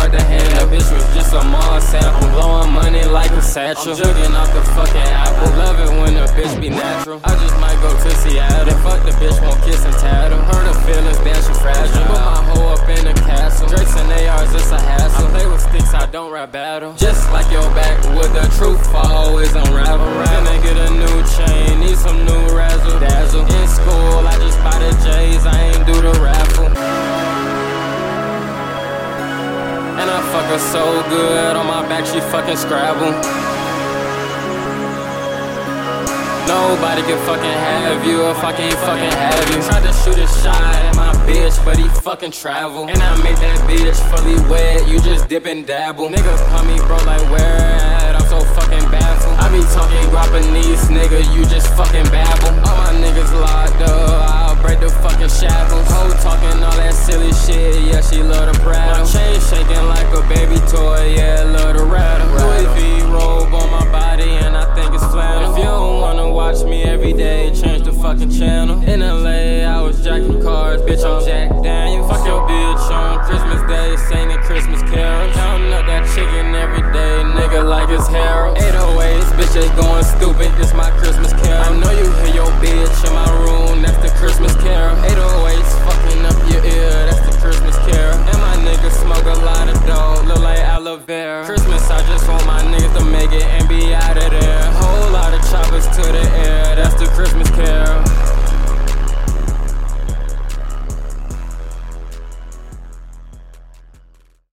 hard to handle. Bitch was just a mall sample. Blowing money like a satchel. I'm jugging off the fucking apple. Love it when a bitch be natural. I just might go to Seattle. Fuck the bitch, won't kiss and tattle. Hurt her feelings, damn she fragile. Put my hoe up in the castle. Drakes and ARs, it's a hassle. I play with sticks, I don't rap battle. Just like your back, with the truth I always unravel. Finna get a new chain, need some new Her so good, on my back she fucking Scrabble. Nobody can fucking have you if I can't fucking have you. Tried to shoot a shot at my bitch, but he fucking travel. And I made that bitch fully wet, you just dip and dabble. Niggas call me bro like where at, I'm so fucking baffled. I be talking Guapanese, nigga, you just fucking babble. All my niggas locked up, I'll break the fucking shackles. Hoe talking all that silly shit, yeah, she love to prattle. Toy, yeah, love to rattle. Louis V robe on my body, and I think it's flannel. If you don't wanna watch me every day, change the fucking channel. In LA, I was jacking cars, bitch, I'm Jack Daniel. Fuck your bitch on Christmas Day, singing Christmas carols. Counting up that chicken every day, nigga, like it's Harold. 808s, bitch, they going stupid, this my Christmas aloe vera. Christmas, I just want my niggas to make it and be out of there. Whole lot of